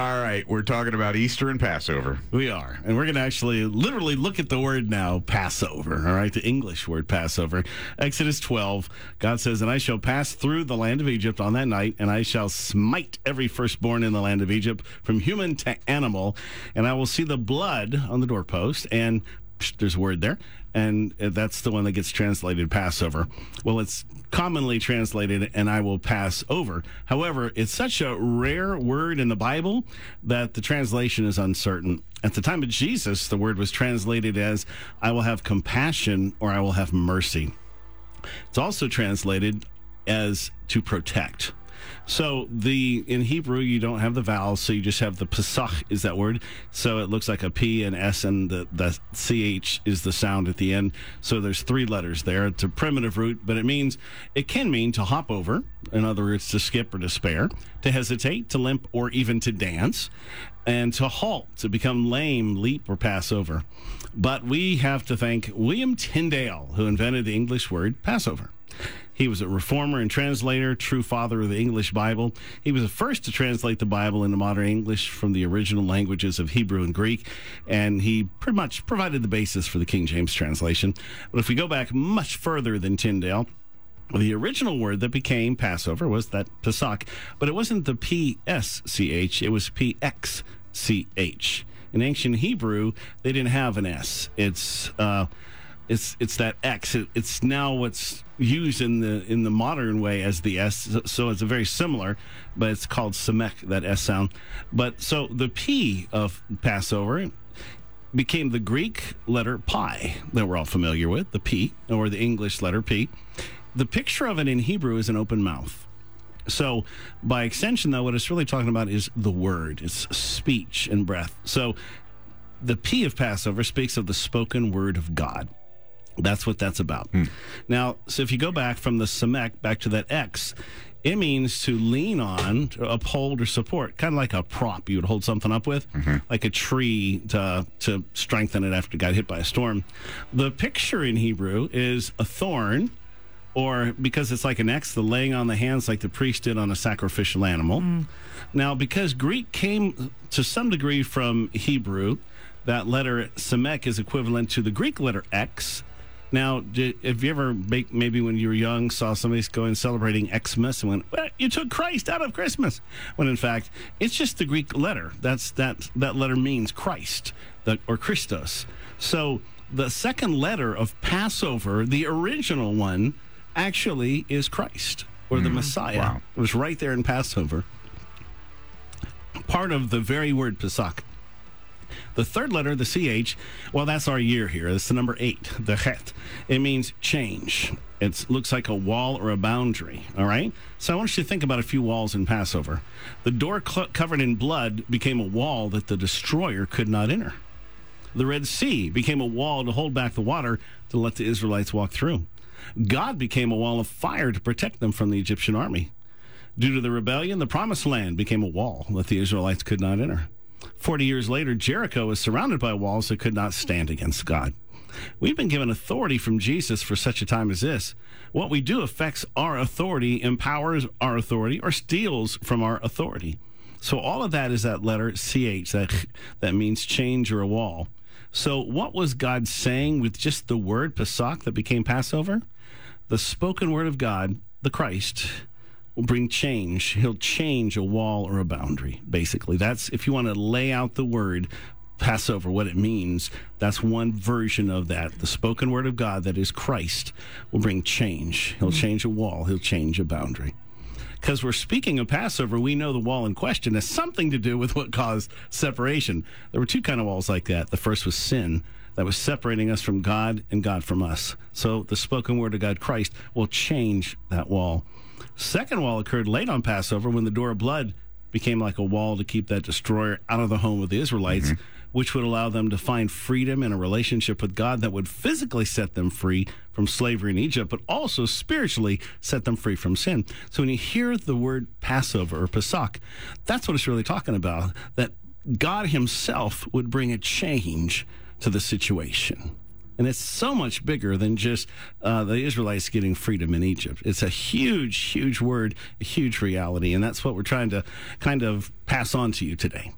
All right, we're talking about Easter and Passover. We are. And we're going to actually literally look at the word now, Passover, all right? The English word Passover. Exodus 12, God says, And I shall pass through the land of Egypt on that night, and I shall smite every firstborn in the land of Egypt, from human to animal, and I will see the blood on the doorpost, and there's a word there, and uh, that's the one that gets translated Passover. Well, it's commonly translated, and I will pass over. However, it's such a rare word in the Bible that the translation is uncertain. At the time of Jesus, the word was translated as, I will have compassion or I will have mercy. It's also translated as to protect. So the in Hebrew you don't have the vowels, so you just have the pesach is that word. So it looks like a P and S, and the the ch is the sound at the end. So there's three letters there. It's a primitive root, but it means it can mean to hop over. In other words, to skip or to spare, to hesitate, to limp, or even to dance, and to halt, to become lame, leap, or pass over. But we have to thank William Tyndale, who invented the English word Passover. He was a reformer and translator, true father of the English Bible. He was the first to translate the Bible into modern English from the original languages of Hebrew and Greek, and he pretty much provided the basis for the King James translation. But if we go back much further than Tyndale, the original word that became Passover was that Pesach, but it wasn't the P S C H, it was P X C H. In ancient Hebrew, they didn't have an S. It's uh, it's it's that X. It, it's now what's used in the in the modern way as the S. So it's a very similar, but it's called Semek that S sound. But so the P of Passover became the Greek letter pi that we're all familiar with, the P, or the English letter P. The picture of it in Hebrew is an open mouth. So, by extension, though, what it's really talking about is the word, it's speech and breath. So, the P of Passover speaks of the spoken word of God. That's what that's about. Hmm. Now, so if you go back from the Samek back to that X, it means to lean on, to uphold, or support, kind of like a prop you would hold something up with, like a tree to to strengthen it after it got hit by a storm. The picture in Hebrew is a thorn, or because it's like an X, the laying on the hands like the priest did on a sacrificial animal. Now, because Greek came to some degree from Hebrew, that letter Samek is equivalent to the Greek letter X. Now, did, have you ever, make, maybe when you were young, saw somebody going celebrating Xmas and went, well, "You took Christ out of Christmas," when in fact it's just the Greek letter. That's that that letter means Christ, the, or Christos. So the second letter of Passover, the original one, actually is Christ or the mm-hmm. Messiah. wow. It was right there in Passover. Part of the very word Pesach. The third letter, the CH, well, that's our year here. It's the number eight, the Het. It means change. It looks like a wall or a boundary, all right? So I want you to think about a few walls in Passover. The door cl- covered in blood became a wall that the destroyer could not enter. The Red Sea became a wall to hold back the water to let the Israelites walk through. God became a wall of fire to protect them from the Egyptian army. Due to the rebellion, the promised land became a wall that the Israelites could not enter. Forty years later, Jericho was surrounded by walls that could not stand against God. We've been given authority from Jesus for such a time as this. What we do affects our authority, empowers our authority, or steals from our authority. So all of that is that letter CH, that, that means change or a wall. So what was God saying with just the word Pesach that became Passover? The spoken word of God, the Christ, will bring change. He'll change a wall or a boundary, basically. That's if you want to lay out the word Passover, what it means, that's one version of that. The spoken word of God that is Christ will bring change. He'll mm-hmm. change a wall, he'll change a boundary. Because we're speaking of Passover, we know the wall in question has something to do with what caused separation. There were two kind of walls like that. The first was sin that was separating us from God and God from us. So the spoken word of God, Christ, will change that wall. Second wall occurred late on Passover when the door of blood became like a wall to keep that destroyer out of the home of the Israelites, mm-hmm. which would allow them to find freedom in a relationship with God that would physically set them free from slavery in Egypt, but also spiritually set them free from sin. So when you hear the word Passover or Pesach, that's what it's really talking about. That God Himself would bring a change to the situation. And it's so much bigger than just uh, the Israelites getting freedom in Egypt. It's a huge, huge word, a huge reality. And that's what we're trying to kind of pass on to you today.